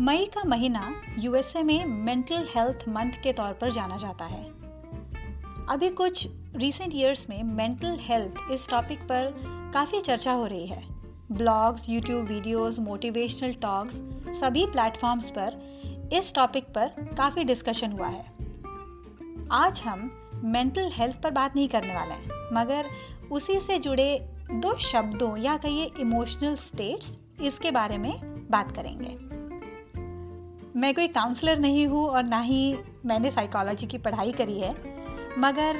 मई का महीना यूएसए में मेंटल हेल्थ मंथ के तौर पर जाना जाता है। अभी कुछ रिसेंट ईयर्स में मेंटल हेल्थ इस टॉपिक पर काफ़ी चर्चा हो रही है। Blogs YouTube videos, motivational talks सभी प्लेटफॉर्म्स पर इस टॉपिक पर काफ़ी डिस्कशन हुआ है। आज हम मेंटल हेल्थ पर बात नहीं करने वाले हैं मगर उसी से जुड़े दो शब्दों या कहिए इमोशनल स्टेट्स इसके बारे में बात करेंगे। मैं कोई काउंसलर नहीं हूँ और ना ही मैंने साइकोलॉजी की पढ़ाई करी है। मगर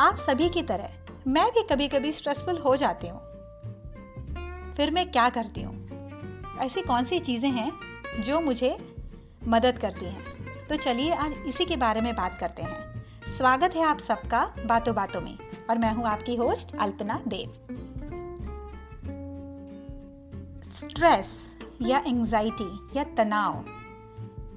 आप सभी की तरह मैं भी कभी कभी स्ट्रेसफुल हो जाती हूँ। फिर मैं क्या करती हूँ? ऐसी कौन सी चीज़ें हैं जो मुझे मदद करती हैं? तो चलिए आज इसी के बारे में बात करते हैं। स्वागत है आप सबका बातों बातों में और मैं हूँ आपकी होस्ट अल्पना देव। स्ट्रेस या एंजाइटी या तनाव,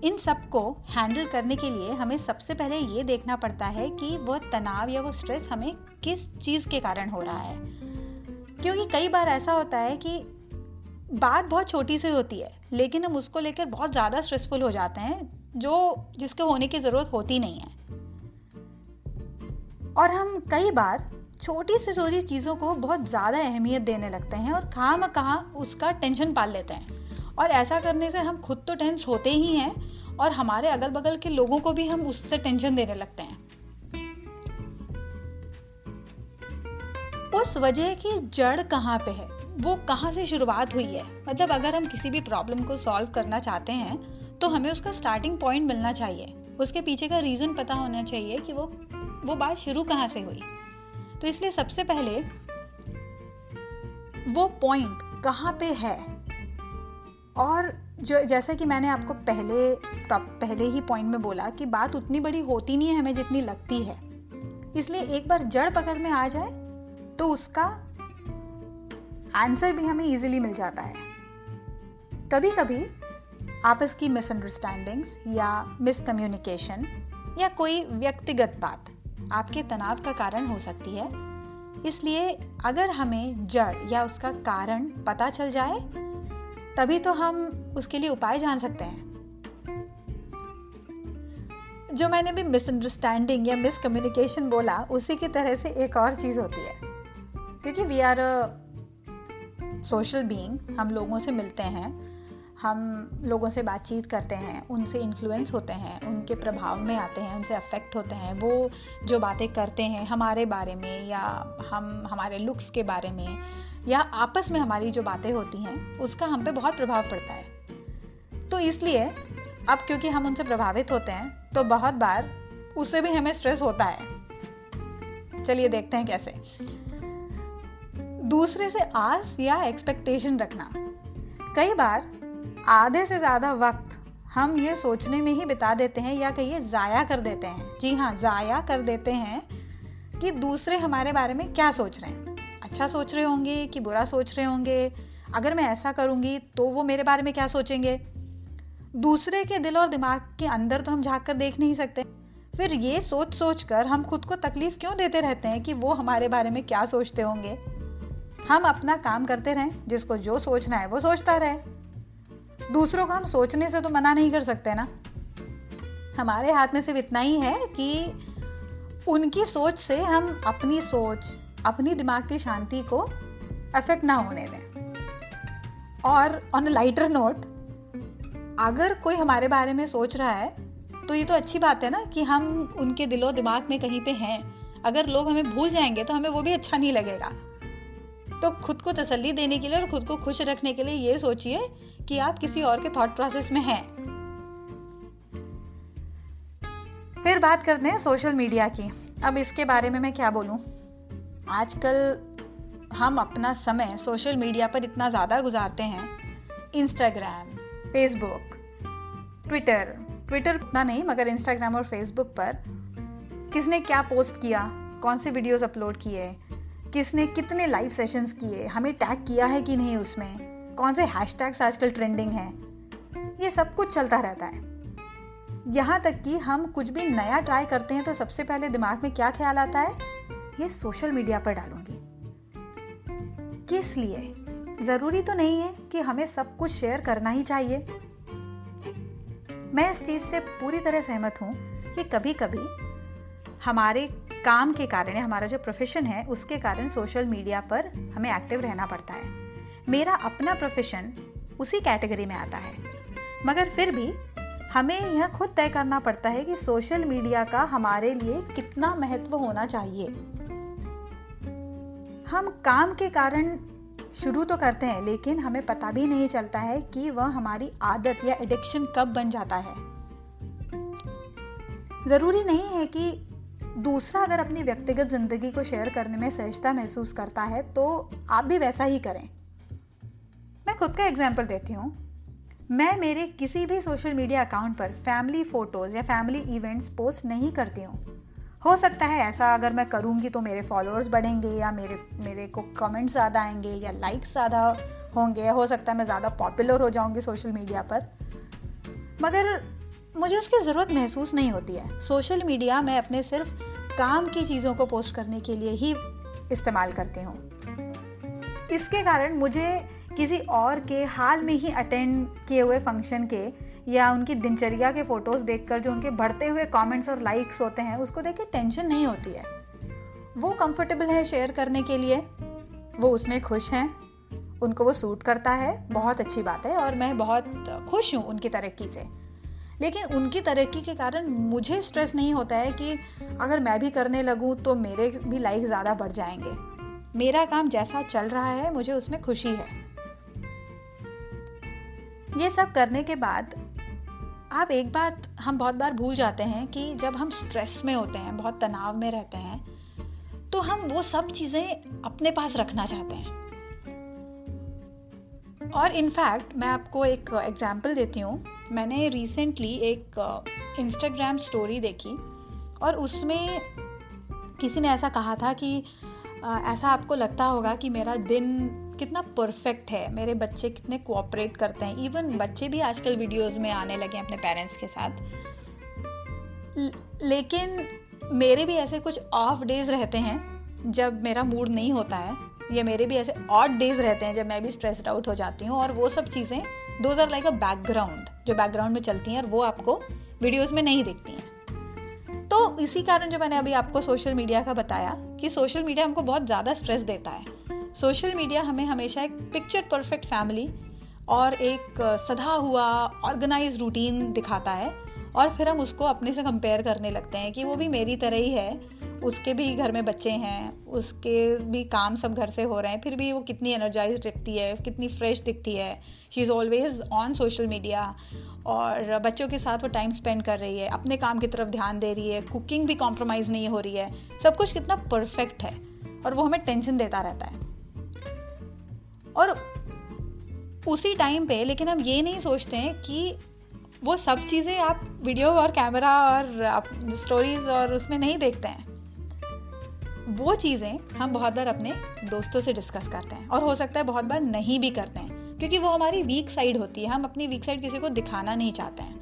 इन सबको हैंडल करने के लिए हमें सबसे पहले ये देखना पड़ता है कि वो तनाव या वो स्ट्रेस हमें किस चीज़ के कारण हो रहा है। क्योंकि कई बार ऐसा होता है कि बात बहुत छोटी सी होती है, लेकिन हम उसको लेकर बहुत ज़्यादा स्ट्रेसफुल हो जाते हैं, जो जिसके होने की ज़रूरत होती नहीं है। और हम कई बार छोटी से छोटी चीज़ों को बहुत ज़्यादा अहमियत देने लगते हैं और कहाँ कहाँ उसका टेंशन पाल लेते हैं। और ऐसा करने से हम खुद तो टेंस होते ही हैं और हमारे अगल बगल के लोगों को भी हम उससे टेंशन देने लगते हैं। उस वजह की जड़ कहाँ पे है? वो कहाँ से शुरुआत हुई है? मतलब अगर हम किसी भी प्रॉब्लम को सॉल्व करना चाहते हैं तो हमें उसका स्टार्टिंग पॉइंट मिलना चाहिए। उसके पीछे का रीज़न पता होना चाहिए कि वो वो बात शुरू कहाँ से हुई। तो इसलिए सबसे पहले वो पॉइंट कहाँ पे है? और जो, जैसा कि मैंने आपको पहले पहले ही पॉइंट में बोला कि बात उतनी बड़ी होती नहीं है, हमें जितनी लगती है। इसलिए एक बार जड़ पकड़ में आ जाए तो उसका आंसर भी हमें इजीली मिल जाता है। कभी कभी आपस की मिसअंडरस्टैंडिंग्स या मिसकम्युनिकेशन या कोई व्यक्तिगत बात आपके तनाव का कारण हो सकती है। इसलिए अगर हमें जड़ या उसका कारण पता चल जाए तभी तो हम उसके लिए उपाय जान सकते हैं। जो मैंने भी मिसअंडरस्टैंडिंग या मिसकम्युनिकेशन बोला, उसी की तरह से एक और चीज़ होती है। क्योंकि वी आर सोशल बीइंग हम लोगों से मिलते हैं, हम लोगों से बातचीत करते हैं, उनसे इन्फ्लुएंस होते हैं, उनके प्रभाव में आते हैं, उनसे अफेक्ट होते हैं, वो जो बातें करते हैं हमारे बारे में या हम, हमारे लुक्स के बारे में या आपस में हमारी जो बातें होती हैं, उसका हम पे बहुत प्रभाव पड़ता है। तो इसलिए, अब क्योंकि हम उनसे प्रभावित होते हैं तो बहुत बार उससे भी हमें स्ट्रेस होता है। चलिए देखते हैं कैसे। दूसरे से आस या एक्सपेक्टेशन रखना। कई बार, आधे से ज़्यादा वक्त हम ये सोचने में ही बिता देते हैं या कहिए ज़ाया कर देते हैं। जी हाँ ज़ाया कर देते हैं कि दूसरे हमारे बारे में क्या सोच रहे हैं। अच्छा सोच रहे होंगे कि बुरा सोच रहे होंगे? अगर मैं ऐसा करूँगी तो वो मेरे बारे में क्या सोचेंगे? दूसरे के दिल और दिमाग के अंदर तो हम झाँक कर देख नहीं सकते। फिर ये सोच सोच कर हम खुद को तकलीफ़ क्यों देते रहते हैं कि वो हमारे बारे में क्या सोचते होंगे? हम अपना काम करते रहें, जिसको जो सोचना है वो सोचता रहे। दूसरों को हम सोचने से तो मना नहीं कर सकते ना? हमारे हाथ में सिर्फ़ इतना ही है कि उनकी सोच से हम अपनी सोच अपनी दिमाग की शांति को अफेक्ट ना होने दें। और ऑन अ लाइटर नोट अगर कोई हमारे बारे में सोच रहा है तो ये तो अच्छी बात है ना कि हम उनके दिलो दिमाग में कहीं पे हैं। अगर लोग हमें भूल जाएँगे तो हमें वो भी अच्छा नहीं लगेगा। तो खुद को तसल्ली देने के लिए और खुद को खुश रखने के लिए ये सोचिए कि आप किसी और के थॉट प्रोसेस में हैं। फिर बात करते हैं सोशल मीडिया की। अब इसके बारे में मैं क्या बोलूँ? आजकल हम अपना समय सोशल मीडिया पर इतना ज़्यादा गुजारते हैं। इंस्टाग्राम फेसबुक ट्विटर ट्विटर उतना नहीं, मगर इंस्टाग्राम और फेसबुक पर किसने क्या पोस्ट किया, कौन से वीडियोस अपलोड किए, किसने कितने लाइव सेशंस किए, हमें टैग किया है कि नहीं उसमें, कौन से हैशटैग्स आजकल ट्रेंडिंग हैं, ये सब कुछ चलता रहता है। यहाँ तक कि हम कुछ भी नया ट्राई करते हैं तो सबसे पहले दिमाग में क्या ख्याल आता है? ये सोशल मीडिया पर डालूँगी। किस लिए? ज़रूरी तो नहीं है कि हमें सब कुछ शेयर करना ही चाहिए। मैं इस चीज़ से पूरी तरह सहमत हूँ कि कभी कभी हमारे काम के कारण हमारा जो प्रोफेशन है, उसके कारण सोशल मीडिया पर हमें एक्टिव रहना पड़ता है। मेरा अपना प्रोफेशन उसी कैटेगरी में आता है। मगर फिर भी हमें यह खुद तय करना पड़ता है कि सोशल मीडिया का हमारे लिए कितना महत्व होना चाहिए। हम काम के कारण शुरू तो करते हैं, लेकिन हमें पता भी नहीं चलता है कि वह हमारी आदत या एडिक्शन कब बन जाता है। ज़रूरी नहीं है कि दूसरा अगर अपनी व्यक्तिगत ज़िंदगी को शेयर करने में सहजता महसूस करता है तो आप भी वैसा ही करें। मैं खुद का एग्ज़ाम्पल देती हूँ। मैं मेरे किसी भी सोशल मीडिया अकाउंट पर फैमिली फ़ोटोज़ या फैमिली इवेंट्स पोस्ट नहीं करती हूँ। हो सकता है ऐसा अगर मैं करूँगी तो मेरे फॉलोअर्स बढ़ेंगे या मेरे मेरे को कमेंट्स ज़्यादा आएँगे या लाइक्स ज़्यादा होंगे। हो सकता है मैं ज़्यादा पॉपुलर हो जाऊँगी सोशल मीडिया पर। मगर मुझे उसकी ज़रूरत महसूस नहीं होती है। सोशल मीडिया मैं अपने सिर्फ़ काम की चीज़ों को पोस्ट करने के लिए ही इस्तेमाल करती हूँ। इसके कारण मुझे किसी और के हाल में ही अटेंड किए हुए फ़ंक्शन के या उनकी दिनचर्या के फ़ोटोज़ देखकर जो उनके बढ़ते हुए कमेंट्स और लाइक्स होते हैं, उसको देख के टेंशन नहीं होती है। वो कंफर्टेबल है शेयर करने के लिए। वो उसमें खुश हैं। उनको वो सूट करता है। बहुत अच्छी बात है और मैं बहुत खुश हूँ उनकी तरक्की से। लेकिन उनकी तरक्की के कारण मुझे स्ट्रेस नहीं होता है कि अगर मैं भी करने लगूँ तो मेरे भी लाइक ज़्यादा बढ़ जाएँगे। मेरा काम जैसा चल रहा है, मुझे उसमें खुशी है। ये सब करने के बाद आप एक बात हम बहुत बार भूल जाते हैं कि जब हम स्ट्रेस में होते हैं, बहुत तनाव में रहते हैं तो हम वो सब चीज़ें अपने पास रखना चाहते हैं। और इनफैक्ट मैं आपको एक एग्ज़ाम्पल देती हूँ। मैंने रिसेंटली एक इंस्टाग्राम स्टोरी देखी और उसमें किसी ने ऐसा कहा था कि ऐसा आपको लगता होगा कि मेरा दिन कितना परफेक्ट है। मेरे बच्चे कितने कोऑपरेट करते हैं। इवन बच्चे भी आजकल वीडियोस में आने लगे हैं अपने पेरेंट्स के साथ। लेकिन मेरे भी ऐसे कुछ ऑफ़ डेज़ रहते हैं, जब मेरा मूड नहीं होता है, या मेरे भी ऐसे ऑड डेज़ रहते हैं, जब मैं भी स्ट्रेस्ड आउट हो जाती हूँ। और वो सब चीज़ें दो आर लाइक अ बैकग्राउंड जो बैकग्राउंड में चलती हैं और वो आपको वीडियोज़ में नहीं दिखती हैं। तो इसी कारण जो मैंने अभी आपको सोशल मीडिया का बताया, कि सोशल मीडिया हमको बहुत ज़्यादा स्ट्रेस देता है। सोशल मीडिया हमें हमेशा एक पिक्चर परफेक्ट फैमिली और एक सधा हुआ ऑर्गेनाइज रूटीन दिखाता है और फिर हम उसको अपने से कंपेयर करने लगते हैं कि वो भी मेरी तरह ही है, उसके भी घर में बच्चे हैं, उसके भी काम सब घर से हो रहे हैं, फिर भी वो कितनी एनर्जाइज दिखती है, कितनी फ्रेश दिखती है। She is always on social media और बच्चों के साथ वो टाइम स्पेंड कर रही है, अपने काम की तरफ़ ध्यान दे रही है कुकिंग भी कॉम्प्रोमाइज़ नहीं हो रही है, सब कुछ कितना परफेक्ट है और वो हमें टेंशन देता रहता है। और उसी टाइम पे, लेकिन हम ये नहीं सोचते हैं कि वो सब चीज़ें आप वीडियो और कैमरा और आप स्टोरीज और उसमें नहीं देखते हैं। वो चीज़ें हम बहुत बार अपने दोस्तों से डिस्कस करते हैं और हो सकता है बहुत बार नहीं भी करते हैं, क्योंकि वो हमारी वीक साइड होती है। हम अपनी वीक साइड किसी को दिखाना नहीं चाहते हैं।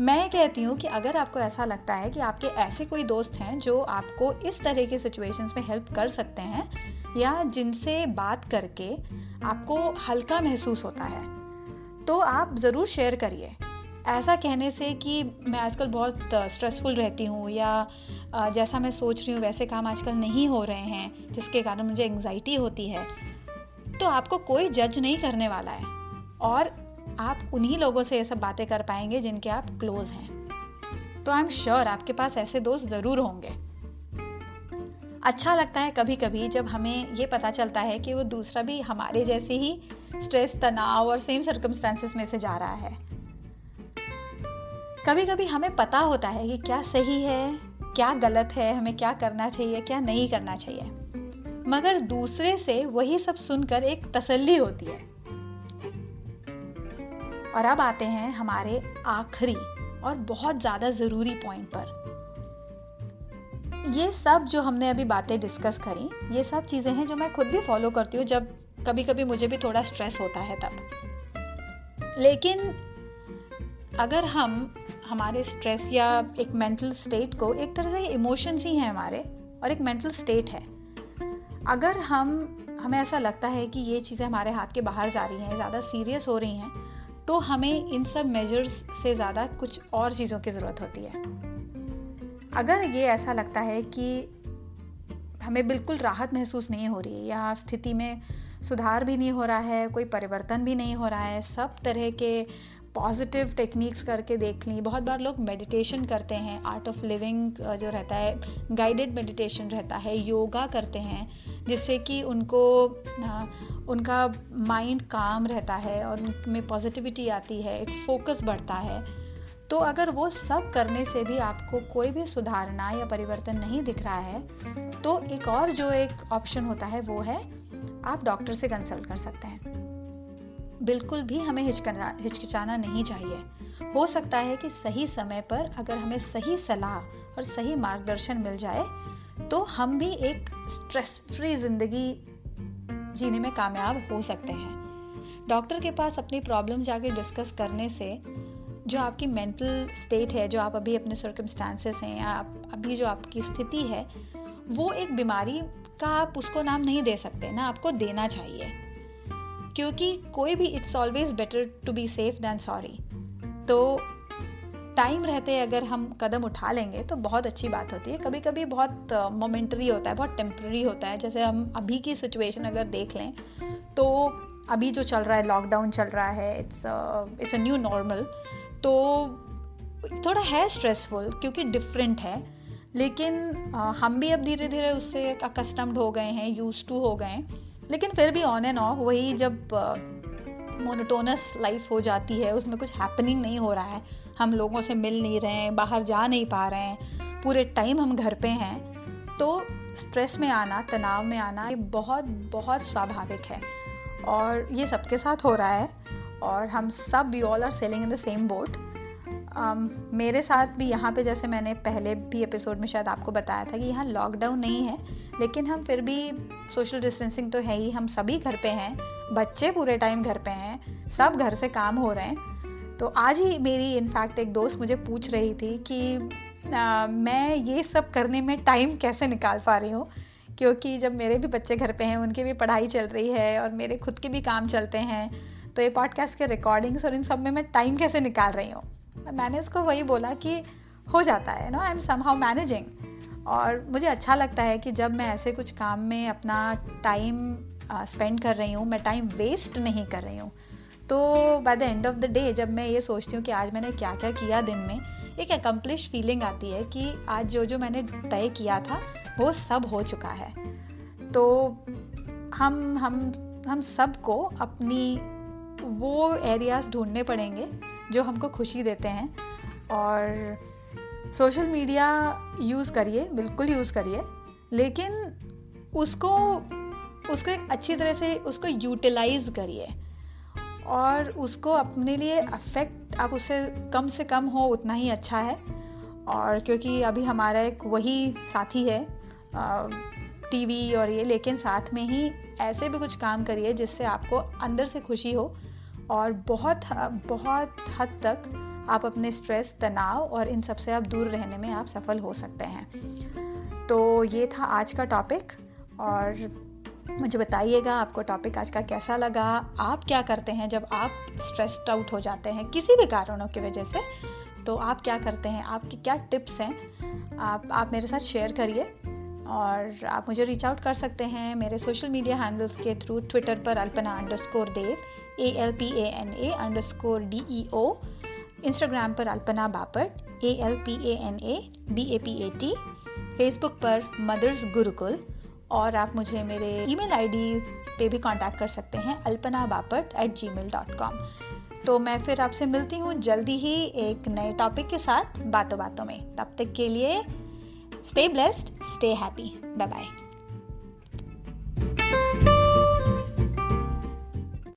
मैं कहती हूँ कि अगर आपको ऐसा लगता है कि आपके ऐसे कोई दोस्त हैं जो आपको इस तरह की सिचुएशंस में हेल्प कर सकते हैं, या जिनसे बात करके आपको हल्का महसूस होता है तो आप ज़रूर शेयर करिए। ऐसा कहने से कि मैं आजकल बहुत स्ट्रेसफुल रहती हूँ या जैसा मैं सोच रही हूँ वैसे काम आजकल नहीं हो रहे हैं, जिसके कारण मुझे एंग्जाइटी होती है तो आपको कोई जज नहीं करने वाला है और आप उन्हीं लोगों से ये सब बातें कर पाएँगे जिनके आप क्लोज हैं। तो आई एम श्योर आपके पास ऐसे दोस्त ज़रूर होंगे। अच्छा लगता है कभी कभी जब हमें ये पता चलता है कि वो दूसरा भी हमारे जैसे ही स्ट्रेस, तनाव और सेम सर्कमस्टांसिस में से जा रहा है। कभी कभी हमें पता होता है कि क्या सही है, क्या गलत है, हमें क्या करना चाहिए, क्या नहीं करना चाहिए। मगर दूसरे से वही सब सुनकर एक तसल्ली होती है। और अब आते हैं हमारे आखिरी और बहुत ज़्यादा ज़रूरी पॉइंट पर। ये सब जो हमने अभी बातें डिस्कस करी, ये सब चीज़ें हैं जो मैं खुद भी फॉलो करती हूँ जब कभी कभी मुझे भी थोड़ा स्ट्रेस होता है तब। लेकिन अगर हम हमारे स्ट्रेस या एक मेंटल स्टेट को, एक तरह से इमोशंस ही हैं हमारे और एक मेंटल स्टेट है, अगर हम, हमें ऐसा लगता है कि ये चीज़ें हमारे हाथ के बाहर जा रही हैं, ज़्यादा सीरियस हो रही हैं तो हमें इन सब मेजर्स से ज़्यादा कुछ और चीज़ों की ज़रूरत होती है। अगर ये ऐसा लगता है कि हमें बिल्कुल राहत महसूस नहीं हो रही है या स्थिति में सुधार भी नहीं हो रहा है, कोई परिवर्तन भी नहीं हो रहा है, सब तरह के पॉजिटिव टेक्निक्स करके देख ली। बहुत बार लोग मेडिटेशन करते हैं आर्ट ऑफ़ लिविंग जो रहता है गाइडेड मेडिटेशन रहता है योगा करते हैं, जिससे कि उनको उनका माइंड काम रहता है और उनमें पॉजिटिविटी आती है, एक फोकस बढ़ता है। तो अगर वो सब करने से भी आपको कोई भी सुधारना या परिवर्तन नहीं दिख रहा है तो एक और जो एक ऑप्शन होता है वो है, आप डॉक्टर से कंसल्ट कर सकते हैं। बिल्कुल भी हमें हिचकना, हिचकिचाना नहीं चाहिए। हो सकता है कि सही समय पर अगर हमें सही सलाह और सही मार्गदर्शन मिल जाए तो हम भी एक स्ट्रेस फ्री ज़िंदगी जीने में कामयाब हो सकते हैं। डॉक्टर के पास अपनी प्रॉब्लम जाके डिस्कस करने से जो आपकी मेंटल स्टेट है, जो आप अभी अपने सर्कमस्टांसेस हैं या आप अभी जो आपकी स्थिति है, वो एक बीमारी का आप उसको नाम नहीं दे सकते ना, आपको देना चाहिए। क्योंकि कोई भी it's always better to be safe than sorry तो टाइम रहते अगर हम कदम उठा लेंगे तो बहुत अच्छी बात होती है। कभी कभी बहुत मोमेंटरी होता है, बहुत टेम्प्रेरी होता है। जैसे हम अभी की सिचुएशन अगर देख लें तो अभी जो चल रहा है लॉकडाउन चल रहा है it's it's a new normal तो थोड़ा है स्ट्रेसफुल क्योंकि डिफरेंट है, लेकिन हम भी अब धीरे धीरे उससे अकस्टम्ड हो गए हैं यूज़ टू हो गए हैं। लेकिन फिर भी ऑन एंड ऑफ़ वही जब मोनोटोनस लाइफ हो जाती है, उसमें कुछ हैपनिंग नहीं हो रहा है, हम लोगों से मिल नहीं रहे हैं, बाहर जा नहीं पा रहे हैं, पूरे टाइम हम घर पे हैं तो स्ट्रेस में आना, तनाव में आना, ये बहुत बहुत स्वाभाविक है। और ये सबके साथ हो रहा है। और हम सब we all are sailing in the same boat मेरे साथ भी यहाँ पे जैसे मैंने पहले भी एपिसोड में शायद आपको बताया था कि यहाँ लॉकडाउन नहीं है लेकिन हम फिर भी सोशल डिस्टेंसिंग तो है ही। हम सभी घर पे हैं बच्चे पूरे टाइम घर पे हैं सब घर से काम हो रहे हैं। तो आज ही मेरी इनफैक्ट एक दोस्त मुझे पूछ रही थी कि आ, मैं ये सब करने में टाइम कैसे निकाल पा रही हूँ? क्योंकि जब मेरे भी बच्चे घर पे हैं उनकी भी पढ़ाई चल रही है और मेरे खुद के भी काम चलते हैं तो ये पॉडकास्ट के रिकॉर्डिंग्स और इन सब में मैं टाइम कैसे निकाल रही हूँ? मैंने उसको वही बोला कि हो जाता है no I am somehow managing और मुझे अच्छा लगता है कि जब मैं ऐसे कुछ काम में अपना टाइम स्पेंड कर रही हूँ, मैं टाइम वेस्ट नहीं कर रही हूँ तो by the end of the day जब मैं ये सोचती हूँ कि आज मैंने क्या क्या किया दिन में, एक एकम्प्लिश फीलिंग आती है कि आज जो जो मैंने तय किया था, वो सब हो चुका है। तो हम हम हम सबको अपनी वो एरियाज़ ढूँढने पड़ेंगे जो हमको खुशी देते हैं। और सोशल मीडिया यूज़ करिए, बिल्कुल यूज़ करिए, लेकिन उसको उसको एक अच्छी तरह से उसको यूटिलाइज करिए। और उसको अपने लिए अफेक्ट आप उससे कम से कम हो, उतना ही अच्छा है। और क्योंकि अभी हमारा एक वही साथी है टीवी और ये, लेकिन साथ में ही ऐसे भी कुछ काम करिए जिससे आपको अंदर से खुशी हो और बहुत बहुत हद तक आप अपने स्ट्रेस तनाव और इन सबसे आप दूर रहने में आप सफल हो सकते हैं। तो ये था आज का टॉपिक और मुझे बताइएगा आपको टॉपिक आज का कैसा लगा, आप क्या करते हैं जब आप स्ट्रेस्ड आउट हो जाते हैं किसी भी कारणों की वजह से तो आप क्या करते हैं, आपकी क्या टिप्स हैं, आप आप मेरे साथ शेयर करिए। और आप मुझे रीच आउट कर सकते हैं मेरे सोशल मीडिया हैंडल्स के थ्रू ट्विटर पर Alpana underscore Dev A L P A N A underscore D E O Instagram पर Alpana Bapat A L P A N A B A P A T Facebook पर mother's Gurukul और आप मुझे मेरे email ID पे भी contact कर सकते हैं Alpana Bapat at gmail dot com तो मैं फिर आपसे मिलती हूँ जल्दी ही एक नए टॉपिक के साथ बातों बातों में। तब तक के लिए stay blessed stay happy bye bye